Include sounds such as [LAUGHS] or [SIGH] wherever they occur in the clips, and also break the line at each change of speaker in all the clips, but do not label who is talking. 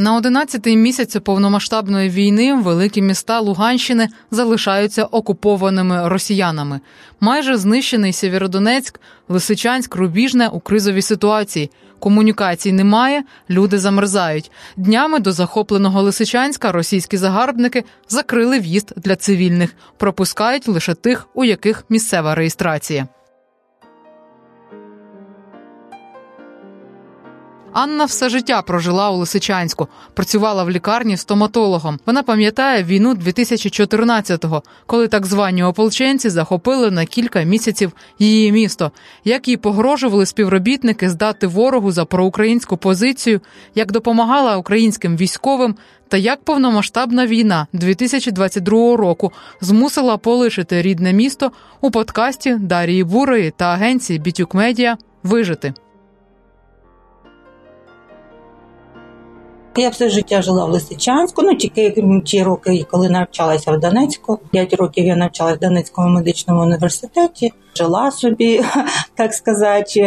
На 11-й місяць повномасштабної війни великі міста Луганщини залишаються окупованими росіянами. Майже знищений Сєвєродонецьк, Лисичанськ, Рубіжне у кризовій ситуації. Комунікацій немає, люди замерзають. Днями до захопленого Лисичанська російські загарбники закрили в'їзд для цивільних, пропускають лише тих, у яких місцева реєстрація. Анна все життя прожила у Лисичанську, працювала в лікарні стоматологом. Вона пам'ятає війну 2014-го, коли так звані ополченці захопили на кілька місяців її місто. Як їй погрожували співробітники здати ворогу за проукраїнську позицію, як допомагала українським військовим, та як повномасштабна війна 2022 року змусила полишити рідне місто у подкасті Дарії Бурої та агенції Бітюк Медіа вижити.
Я все життя жила в Лисичанську, ну тільки ті роки, коли навчалася в Донецьку. П'ять років я навчалася в Донецькому медичному університеті. Жила собі, [LAUGHS] так сказати.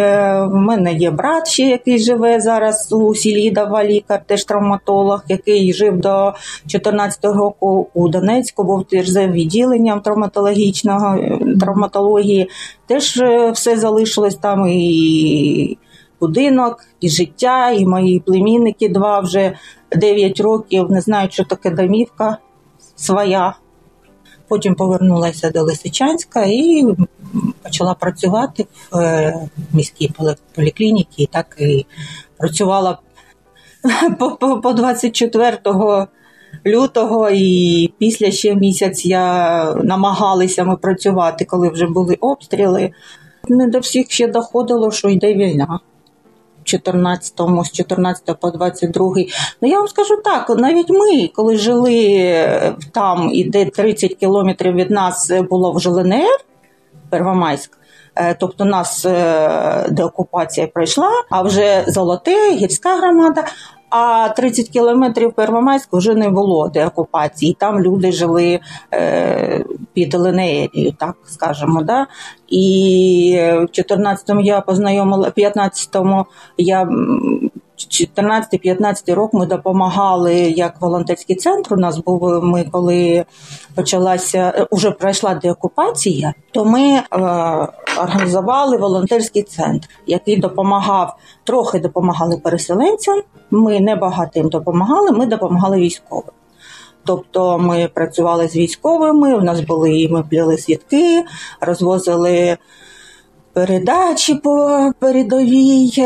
В мене є брат, ще який живе зараз у селі Дава лікар, теж травматолог, який жив до 14 року у Донецьку, був теж за відділенням травматологічного травматології. Теж е, все залишилось там і будинок, і життя, і мої племінники два вже 9 років, не знають, що таке домівка своя. Потім повернулася до Лисичанська і почала працювати в е, міській поліклініці, так і працювала [LAUGHS] по 24 лютого, і після ще місяць я намагалася ми працювати, коли вже були обстріли. Не до всіх ще доходило, що йде війна. 14 з 14 по 22. Ну я вам скажу так: навіть ми, коли жили там, і де 30 кілометрів від нас було вже ЛНР, Первомайськ. Е, тобто нас е, деокупація пройшла, а вже золоте, гірська громада. А 30 кілометрів Первомайську вже не було деокупації. Там люди жили е, під Ленеєрією, так скажемо. Да? І в 14-му я познайомила, в 15-му я 14-15 рок ми допомагали як волонтерський центр. У нас був ми, коли почалася уже пройшла деокупація, то ми е, організували волонтерський центр, який допомагав трохи допомагали переселенцям. Ми не багато їм допомагали. Ми допомагали військовим. Тобто ми працювали з військовими. У нас були ми пліли свідки, розвозили передачі по передовій е,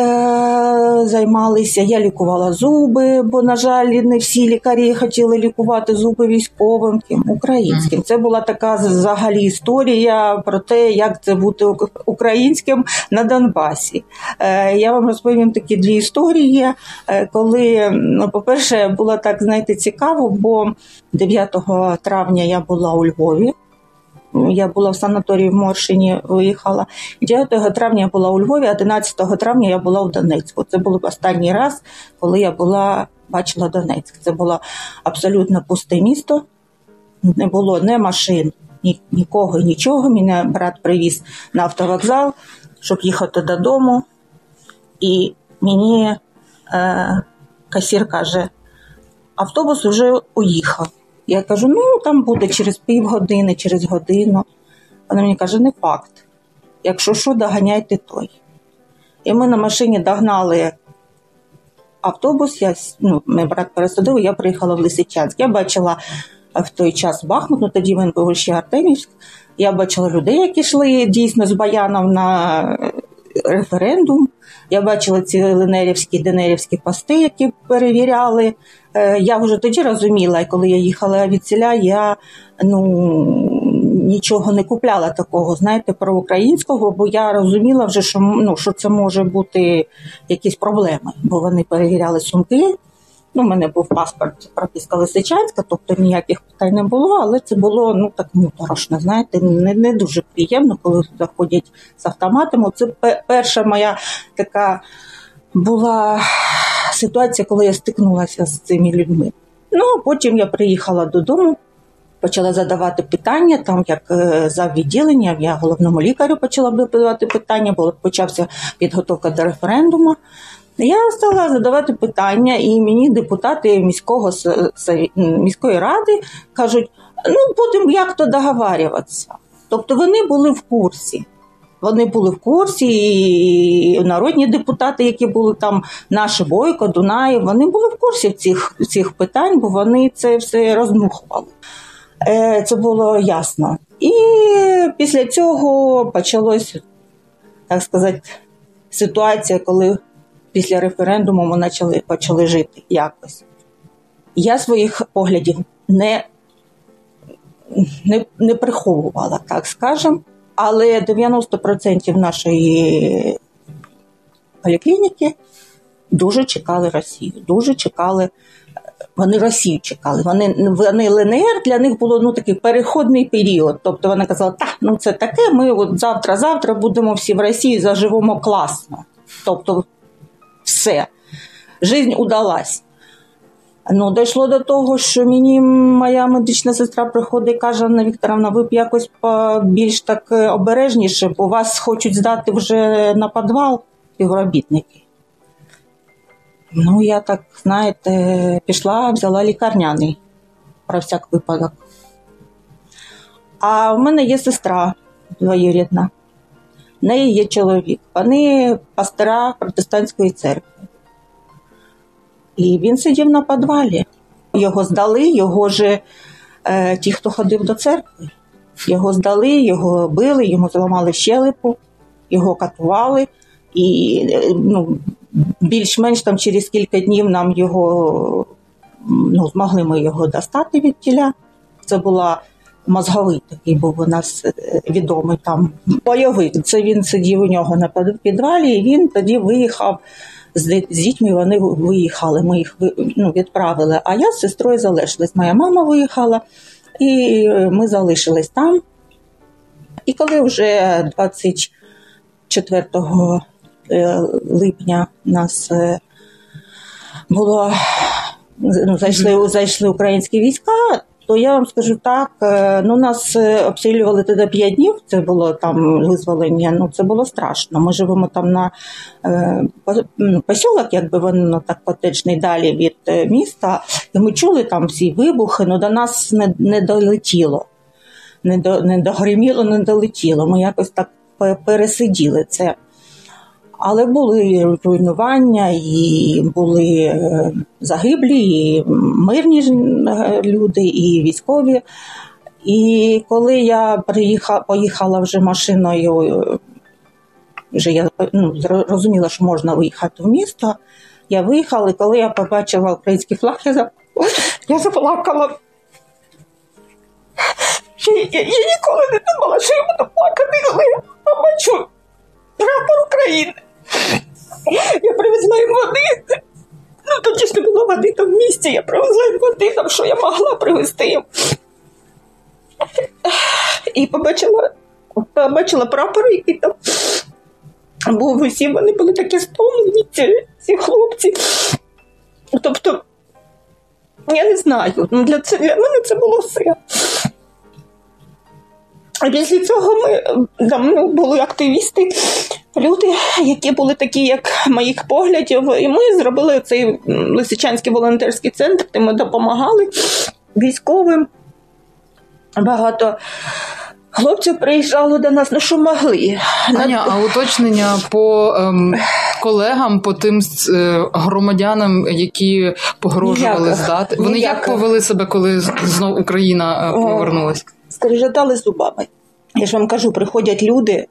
займалися. Я лікувала зуби, бо, на жаль, не всі лікарі хотіли лікувати зуби військовим українським. Це була така взагалі історія про те, як це бути українським на Донбасі. Е, я вам розповім такі дві історії. Е, коли, ну, по-перше, було так знаєте, цікаво, бо 9 травня я була у Львові. Я була в санаторії в Моршині, виїхала. 9 травня я була у Львові, 11 травня я була в Донецьку. Це був останній раз, коли я була, бачила Донецьк. Це було абсолютно пусте місто, не було ні машин, ні, нікого, нічого. Мене брат привіз на автовокзал, щоб їхати додому. І мені е, касір каже, автобус вже уїхав. Я кажу, ну там буде через півгодини, через годину. Вона мені каже, не факт. Якщо що, доганяйте той. І ми на машині догнали автобус, я, ну, мій брат пересадив, я приїхала в Лисичанськ. Я бачила в той час Бахмут, ну тоді він був ще Артемівськ. Я бачила людей, які йшли дійсно з Баяном на референдум. Я бачила ці ленерівські денерівські пости, які перевіряли. Е, я вже тоді розуміла, коли я їхала від селя, я ну нічого не купляла такого, знаєте, про українського, бо я розуміла вже, що ну, що це може бути якісь проблеми, бо вони перевіряли сумки. Ну, У мене був паспорт прописка Лисичанська, тобто ніяких питань не було, але це було ну так моторошно, знаєте, не не дуже приємно, коли заходять з автоматом. Це перша моя така була ситуація, коли я стикнулася з цими людьми. Ну, потім я приїхала додому, почала задавати питання, там як е, за відділенням, я головному лікарю почала задавати питання, бо почався підготовка до референдуму. Я стала задавати питання, і мені депутати міського міської ради кажуть: ну будемо як то договарюватися. Тобто вони були в курсі. Вони були в курсі, і народні депутати, які були там, наші Бойко, Дунаєв, вони були в курсі цих цих питань, бо вони це все роздмухували. Е, це було ясно. І після цього почалась, так сказати, ситуація, коли після референдуму ми почали, почали жити якось. Я своїх поглядів не не, не приховувала, так скажемо, але 90% нашої поліклініки дуже чекали Росію, дуже чекали. Вони Росію чекали. Вони вони ЛНР для них було ну такий переходний період. Тобто вони казали, так, ну це таке. Ми от завтра-завтра будемо всі в Росії заживемо класно. Тобто, все, жизнь удалась. Ну, дійшло до того, що мені моя медична сестра приходить і каже, Анна Вікторовна, ви б якось більш так е, обережніше, бо вас хочуть здати вже на підвал співробітники. Ну, я так, знаєте, пішла, взяла лікарняний про всяк випадок. А в мене є сестра двоюрідна, в неї є чоловік. Вони пастора протестантської церкви. І він сидів на підвалі. Його здали, його же е, ті, хто ходив до церкви, його здали, його били, йому зламали щелепу, його катували. І е, ну, більш-менш там через кілька днів нам його ну, змогли ми його достати від тіля. Це була мозговий такий був у нас е, відомий там бойовик. Це він сидів у нього на підвалі, і він тоді виїхав з дітьми. Вони виїхали. Ми їх ну, відправили. А я з сестрою залишилась. Моя мама виїхала, і ми залишились там. І коли вже 24 Е, липня нас е, було ну, зайшли зайшли українські війська, то я вам скажу так: е, ну нас обстрілювали тоді 5 днів. Це було там визволення. Ну це було страшно. Ми живемо там на ну, посілок, якби воно так котечний далі від міста. І ми чули там всі вибухи, але до нас не не долетіло. Не до не догриміло, не долетіло. Ми якось так пересиділи це. Але були руйнування, і були е, загиблі, і мирні е, люди, і військові. І коли я приїхала, поїхала вже машиною, вже я ну, розуміла, що можна виїхати в місто. Я виїхала, і коли я побачила український флаг, я я заплакала. Я, я, я ніколи не думала, що я буду плакати, коли я побачу прапор України. Я привезла їм води. Ну, тоді ж не було води там в місті, я привезла їм води, там, що я могла привезти їм. І побачила побачила прапор, який там був усі, вони були такі стомлені, ці, ці хлопці. Тобто, я не знаю, ну, для, це, для мене це було все. Після цього ми там ну, були активісти, люди, які були такі, як моїх поглядів, і ми зробили цей Лисичанський волонтерський центр, де ми допомагали військовим. Багато хлопців приїжджало до нас, ну що могли.
Аня, а уточнення по ем, колегам, по тим е, громадянам, які погрожували Ніяк. здати. Вони Ніяк. як повели себе, коли знов Україна е, повернулась?
скрижетали зубами. Я ж вам кажу, приходять люди,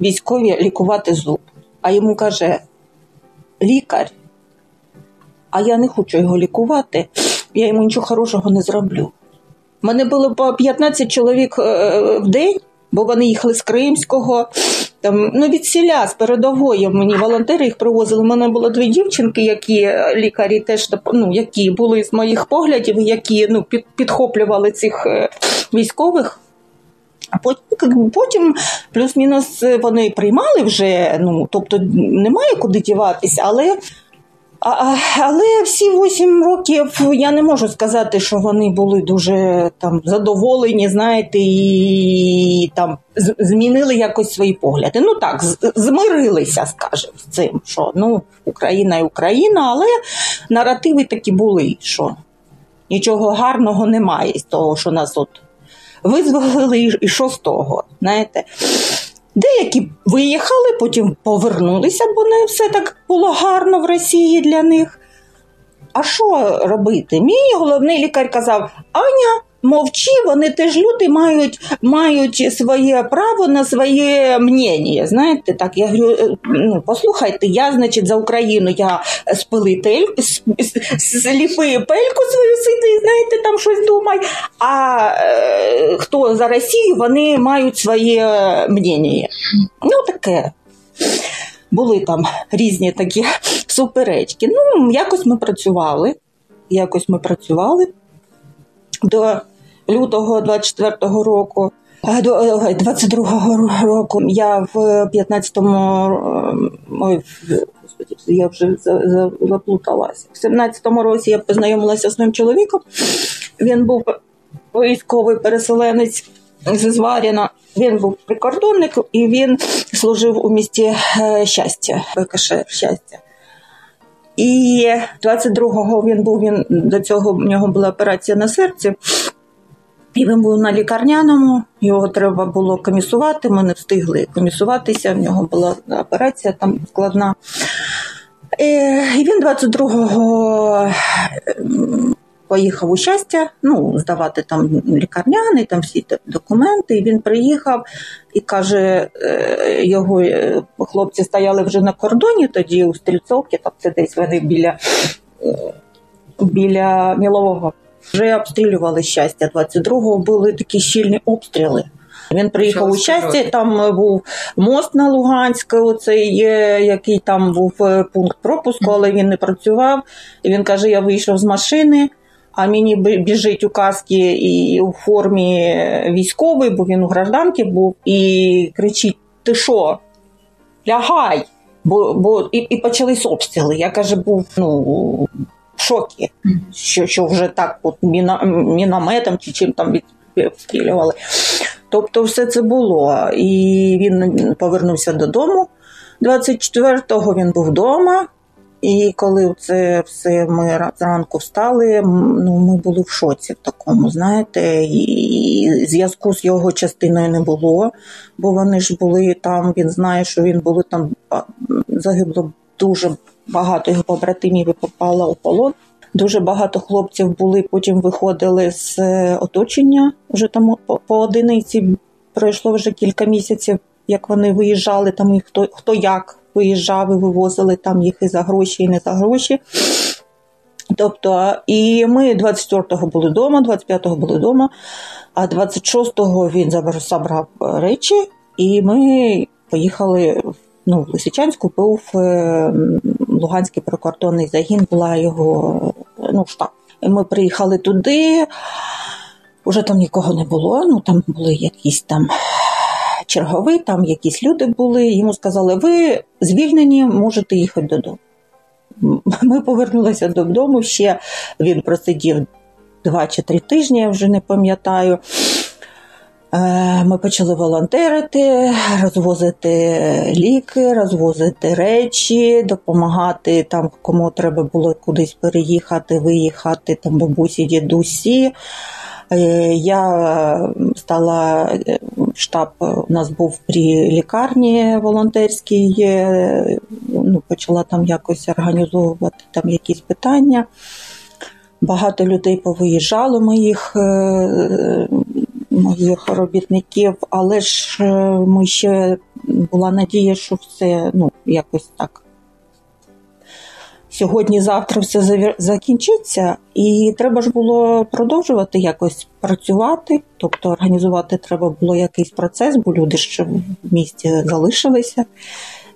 військові, лікувати зуб. А йому каже лікар, а я не хочу його лікувати, я йому нічого хорошого не зроблю. У мене було по 15 чоловік е, е, в день, бо вони їхали з Кримського, там, ну від сіля, з передової мені волонтери їх привозили. У мене було дві дівчинки, які е, лікарі теж ну, які були з моїх поглядів, які ну, під, підхоплювали цих військових. А потім потім плюс-мінус вони приймали вже, ну тобто немає куди діватися, але А, Але всі вісім років я не можу сказати, що вони були дуже там задоволені, знаєте, і там змінили якось свої погляди. Ну так, змирилися, скажімо, з цим, що ну Україна і Україна, але наративи такі були, що нічого гарного немає з того, що нас от визволили, і що з того, знаєте. Деякі виїхали, потім повернулися, бо не все так було гарно в Росії для них. А що робити? Мій головний лікар казав: Аня, Мовчи, вони теж люди мають мають своє право на своє мнення. Знаєте, так я говорю, е, ну послухайте, я, значить, за Україну я спилитель, сліпи пельку свою сиди, знаєте, там щось думай. А е, хто за Росію, вони мають своє мнення. Ну таке. Були там різні такі суперечки. Ну, якось ми працювали. Якось ми працювали до лютого 24-го року. До 22-го року я в 15-му ой, господи, я вже заплуталася. В 17-му році я познайомилася з своїм чоловіком. Він був військовий переселенець з Зваріна. Він був прикордонник і він служив у місті е, щастя, ВКШ щастя. І 22-го він був він до цього в нього була операція на серці. І він був на лікарняному, його треба було комісувати. Ми не встигли комісуватися. В нього була операція там складна. І він 22-го поїхав у щастя, ну, здавати там лікарняний, там всі документи. І Він приїхав і каже, е, його е, хлопці стояли вже на кордоні, тоді у Стрільцовці, там це десь вони біля, е, біля Мілового. Вже обстрілювали щастя. 22-го були такі щільні обстріли. Він приїхав у щастя, там був мост на Луганськ, оцей, який там був пункт пропуску, але він не працював. І він каже: Я вийшов з машини, а мені біжить у каски і у формі військовий, бо він у гражданки був, і кричить: Ти що? Лягай! Бо бо і і почались обстріли. Я каже, був ну, в шокі, що що вже так от міна, мінометом чи чим там відстрілювали. Тобто, все це було. І він повернувся додому. 24-го він був вдома. І коли це все ми зранку встали, ну ми були в шоці в такому, знаєте, і зв'язку з його частиною не було, бо вони ж були там. Він знає, що він були там загибло дуже багато його побратимів і попало у полон. Дуже багато хлопців були, потім виходили з е, оточення. Вже там по одиниці пройшло вже кілька місяців, як вони виїжджали, там і хто хто як виїжджав і вивозили там їх і за гроші, і не за гроші. Тобто, і ми 24-го були вдома, 25-го були вдома, а 26-го він забрав речі, і ми поїхали ну, в Лисичанську, був е, Луганський прикордонний загін, була його ну, штаб. І Ми приїхали туди, вже там нікого не було, ну там були якісь там черговий, там якісь люди були. Йому сказали, ви звільнені, можете їхати додому. Ми повернулися додому. Ще він просидів два чи три тижні, я вже не пам'ятаю. Е, ми почали волонтерити, розвозити ліки, розвозити речі, допомагати там, кому треба було кудись переїхати, виїхати, там бабусі, дідусі. Е, я стала е, штаб у нас був при лікарні волонтерській, ну, почала там якось організовувати там якісь питання. Багато людей повиїжджало моїх е, моїх робітників, але ж ми ще була надія, що все ну, якось так сьогодні-завтра все закінчиться, і треба ж було продовжувати якось працювати, тобто організувати треба було якийсь процес, бо люди ще в місті залишилися.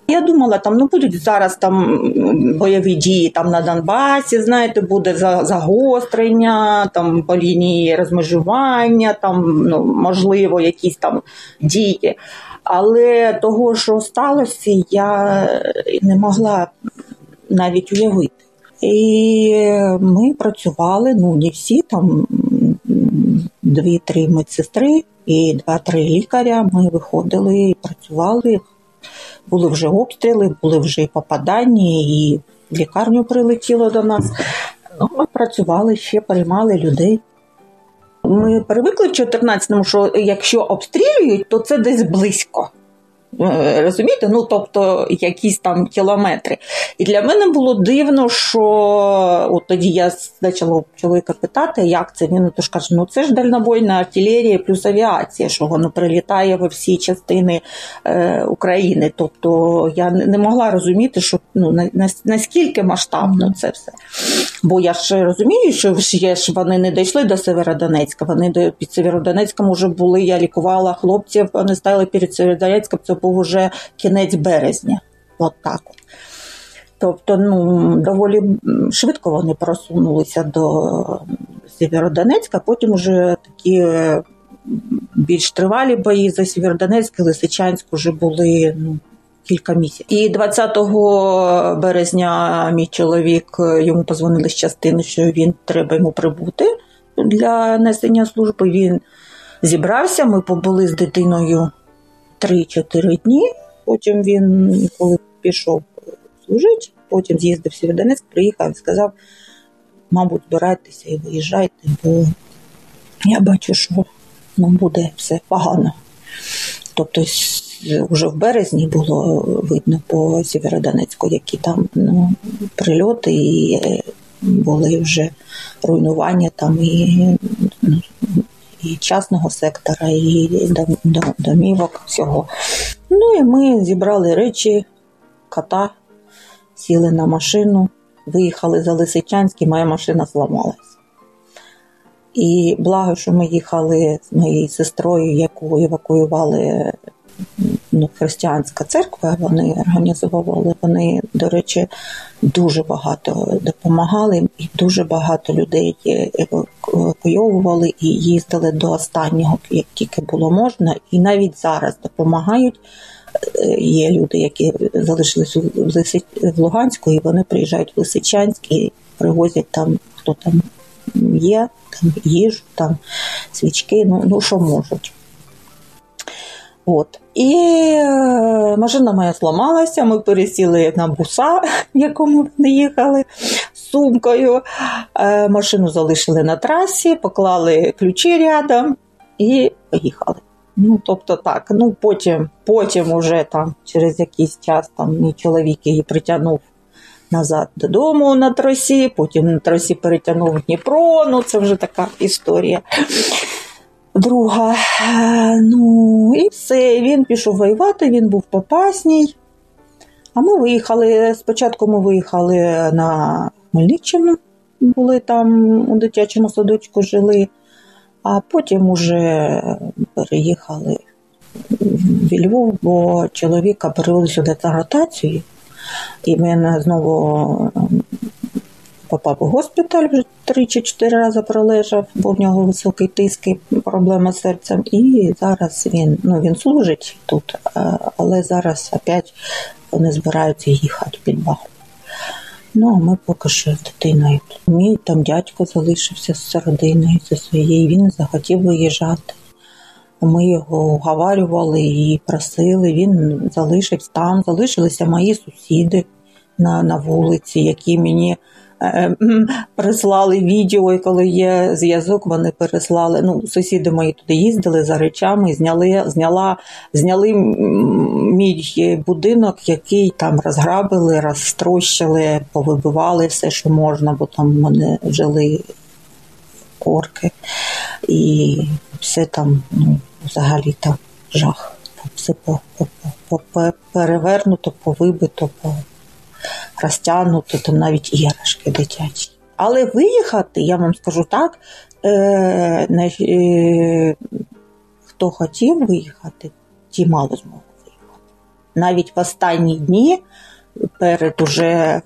Я думала, там ну будуть зараз там бойові дії там на Донбасі, знаєте, буде загострення, там по лінії розмежування, там ну, можливо, якісь там дії. Але того, що сталося, я не могла навіть уявити. І ми працювали, ну не всі, там дві-три медсестри і два-три лікаря. Ми виходили і працювали. Були вже обстріли, були вже і попадання, і в лікарню прилетіло до нас. Ну, Ми працювали ще, приймали людей. Ми привикли в 14-му, що якщо обстрілюють, то це десь близько. Е, розумієте? Ну, тобто якісь там кілометри. І для мене було дивно, що от тоді я почала чоловіка питати, як це. Він тож каже, ну це ж дальнобойна артилерія плюс авіація, що воно прилітає во всі частини е, України. Тобто я не могла розуміти, що ну, на, на, наскільки масштабно це все. Бо я ж розумію, що ж, ж вони не дійшли до Северодонецька. Вони до під Северодонецьком вже були. Я лікувала хлопців, вони стояли перед Северодонецьком. Це був уже кінець березня. От так. Тобто, ну, доволі швидко вони просунулися до Сєвєродонецька, потім вже такі більш тривалі бої за Сєвєродонецьк і Лисичанськ вже були ну, кілька місяців. І 20 березня мій чоловік йому позвонили з частини, що він треба йому прибути для несення служби. Він зібрався, ми побули з дитиною 3-4 дні. Потім він, коли пішов служити, потім з'їздив в Сєвєродонецьк, приїхав і сказав, мабуть, збирайтеся і виїжджайте, бо я бачу, що нам буде все погано. Тобто вже в березні було видно по Сєвєродонецьку, які там ну, прильоти і були вже руйнування там і ну, і частного сектора, і домівок всього. Ну і ми зібрали речі, кота, сіли на машину, виїхали за Лисичанський, моя машина зламалась. І благо, що ми їхали з моєю сестрою, яку евакуювали ну, християнська церква, вони організовували. Вони, до речі, дуже багато допомагали, і дуже багато людей евакуйовували і їздили до останнього, як тільки було можна, і навіть зараз допомагають. Є люди, які залишились в Луганську, і вони приїжджають в Лисичанськ і привозять там, хто там є, там їжу, там свічки, ну, ну що можуть. От. І е, машина моя зламалася, ми пересіли на буса, в [LAUGHS] якому вони їхали з сумкою. Е, машину залишили на трасі, поклали ключі рядом і поїхали. Ну, тобто так, ну потім потім уже там через якийсь час там мій чоловік її притягнув назад додому на тросі, потім на тросі перетягнув Дніпро. Ну, це вже така історія друга. Ну і все, він пішов воювати, він був попасній. А ми виїхали. Спочатку ми виїхали на Хмельниччину, були там у дитячому садочку жили, а потім уже переїхали в Львов, бо чоловіка перевели сюди на ротацію, і він знову попав у госпіталь, вже три чи чотири рази пролежав, бо в нього високий тиск і проблема з серцем. І зараз він ну, він служить тут, але зараз опять вони збираються їхати під Бахмут. Ну, а ми поки що з дитиною. Мій там дядько залишився з родиною зі своєю, він захотів виїжджати. Ми його уговарювали і просили, він залишився там, залишилися мої сусіди на на вулиці, які мені Е, прислали відео, і коли є зв'язок, вони переслали. Ну, сусіди мої туди їздили за речами, зняли, зняла, зняли мій будинок, який там розграбили, розтрощили, повибивали все, що можна, бо там вони жили корки, і все там, ну, взагалі там жах. Все по, по, по, по перевернуто, повибито, по розтягнуто, там навіть іграшки дитячі. Але виїхати, я вам скажу так, е, е, хто хотів виїхати, ті мало змогли виїхати. Навіть в останні дні, перед уже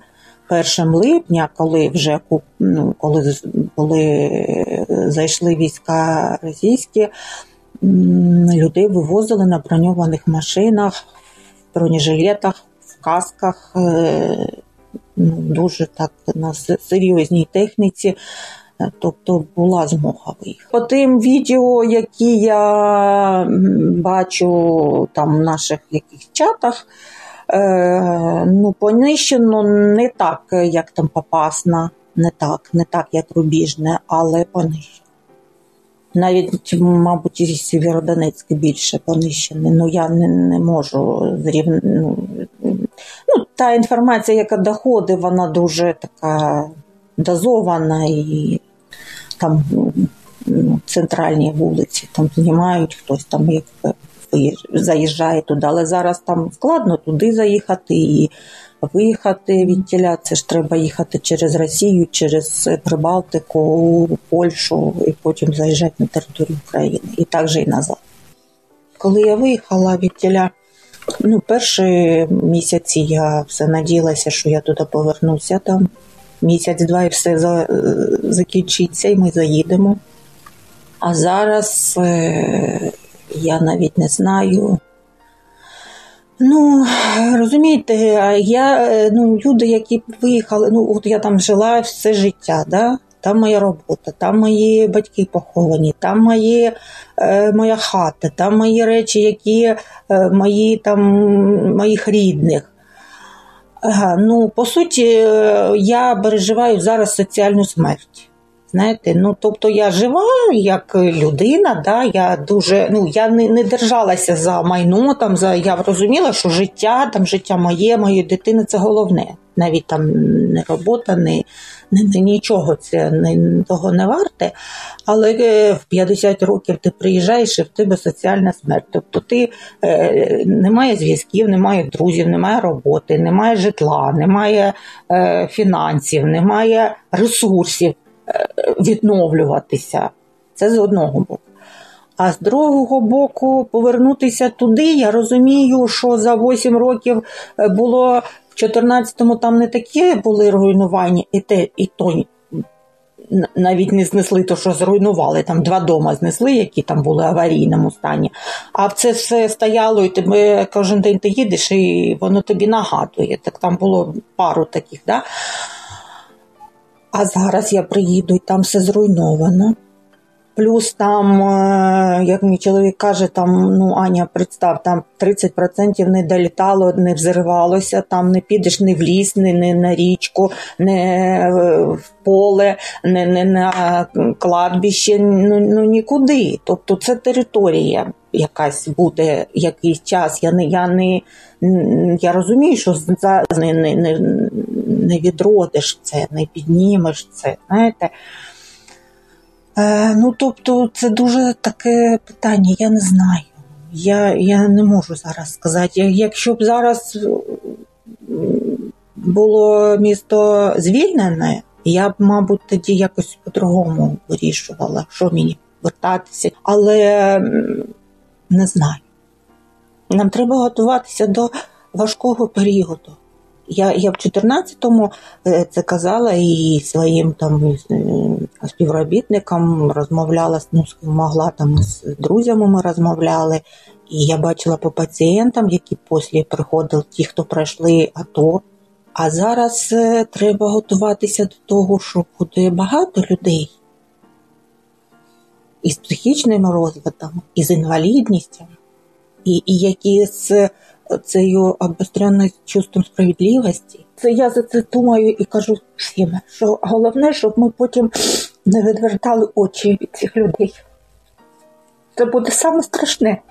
1 липня, коли вже ну, коли, коли зайшли війська російські, людей вивозили на броньованих машинах, бронежилетах, в касках. Е, ну, дуже так на серйозній техніці. Тобто була змога виїхати. По тим відео, які я бачу там в наших яких чатах, е, ну, понищено не так, як там Попасна, не так, не так, як Рубіжне, але понищено. Навіть, мабуть, і Сєвєродонецьк більше понищений. Ну я не не можу зрівняти. Ну, ну, Та інформація, яка доходить, вона дуже така дозована і там ну, центральні вулиці там знімають, хтось там як заїжджає туди, але зараз там складно туди заїхати і виїхати від тіля. Це ж треба їхати через Росію, через Прибалтику, Польщу і потім заїжджати на територію України. І так же і назад. Коли я виїхала від тіля, ну, перші місяці я все надіялася, що я туди повернуся там. Місяць-два і все за, закінчиться, і ми заїдемо. А зараз е, я навіть не знаю, Ну, розумієте, я е, ну, люди, які виїхали, ну от я там жила все життя, да? там моя робота, там мої батьки поховані, там мої, е, моя хата, там мої речі, які е, мої там моїх рідних. Ага, ну, По суті, е, я переживаю зараз соціальну смерть. Знаєте, ну тобто я жива як людина, да, я дуже ну я не не держалася за майно. Там за я розуміла, що життя, там життя моє, моєї дитини це головне. Навіть там не робота, не, не, нічого це не, того не варте. Але е, в 50 років ти приїжджаєш і в тебе соціальна смерть. Тобто ти е, немає зв'язків, немає друзів, немає роботи, немає житла, немає е, фінансів, немає ресурсів відновлюватися. Це з одного боку. А з другого боку, повернутися туди, я розумію, що за 8 років е, було в 14-му там не такі були руйнування, і те, і то навіть не знесли то, що зруйнували. Там два дома знесли, які там були в аварійному стані. А це все стояло, і тебе кожен день ти їдеш, і воно тобі нагадує. Так там було пару таких. Да? А зараз я приїду і там все зруйновано. Плюс там, е, як мій чоловік каже, там ну Аня, представ, там 30% не долітало, не взривалося, там не підеш ні в ліс, ні, ні на річку, не в поле, не, не на кладбище, ну ну нікуди. Тобто це територія якась буде якийсь час. Я не я не я розумію, що за не, не, не, не відродиш це, не піднімеш це. знаєте. Е, Ну, тобто, це дуже таке питання, я не знаю. Я я не можу зараз сказати. Якщо б зараз було місто звільнене, я б, мабуть, тоді якось по-другому вирішувала, що мені вертатися. Але не знаю. Нам треба готуватися до важкого періоду. Я я в 14-му е, це казала і своїм там співробітникам розмовляла ну, могла там з друзями. Ми розмовляли, і я бачила по пацієнтам, які після приходили, ті, хто пройшли АТО. А зараз е, треба готуватися до того, що буде багато людей із психічним розладом, і з інвалідністю, і, і які з цією обостреною чувством справедливості. Це я за це думаю і кажу всім, що головне, щоб ми потім не відвертали очі від цих людей. Це буде саме страшне.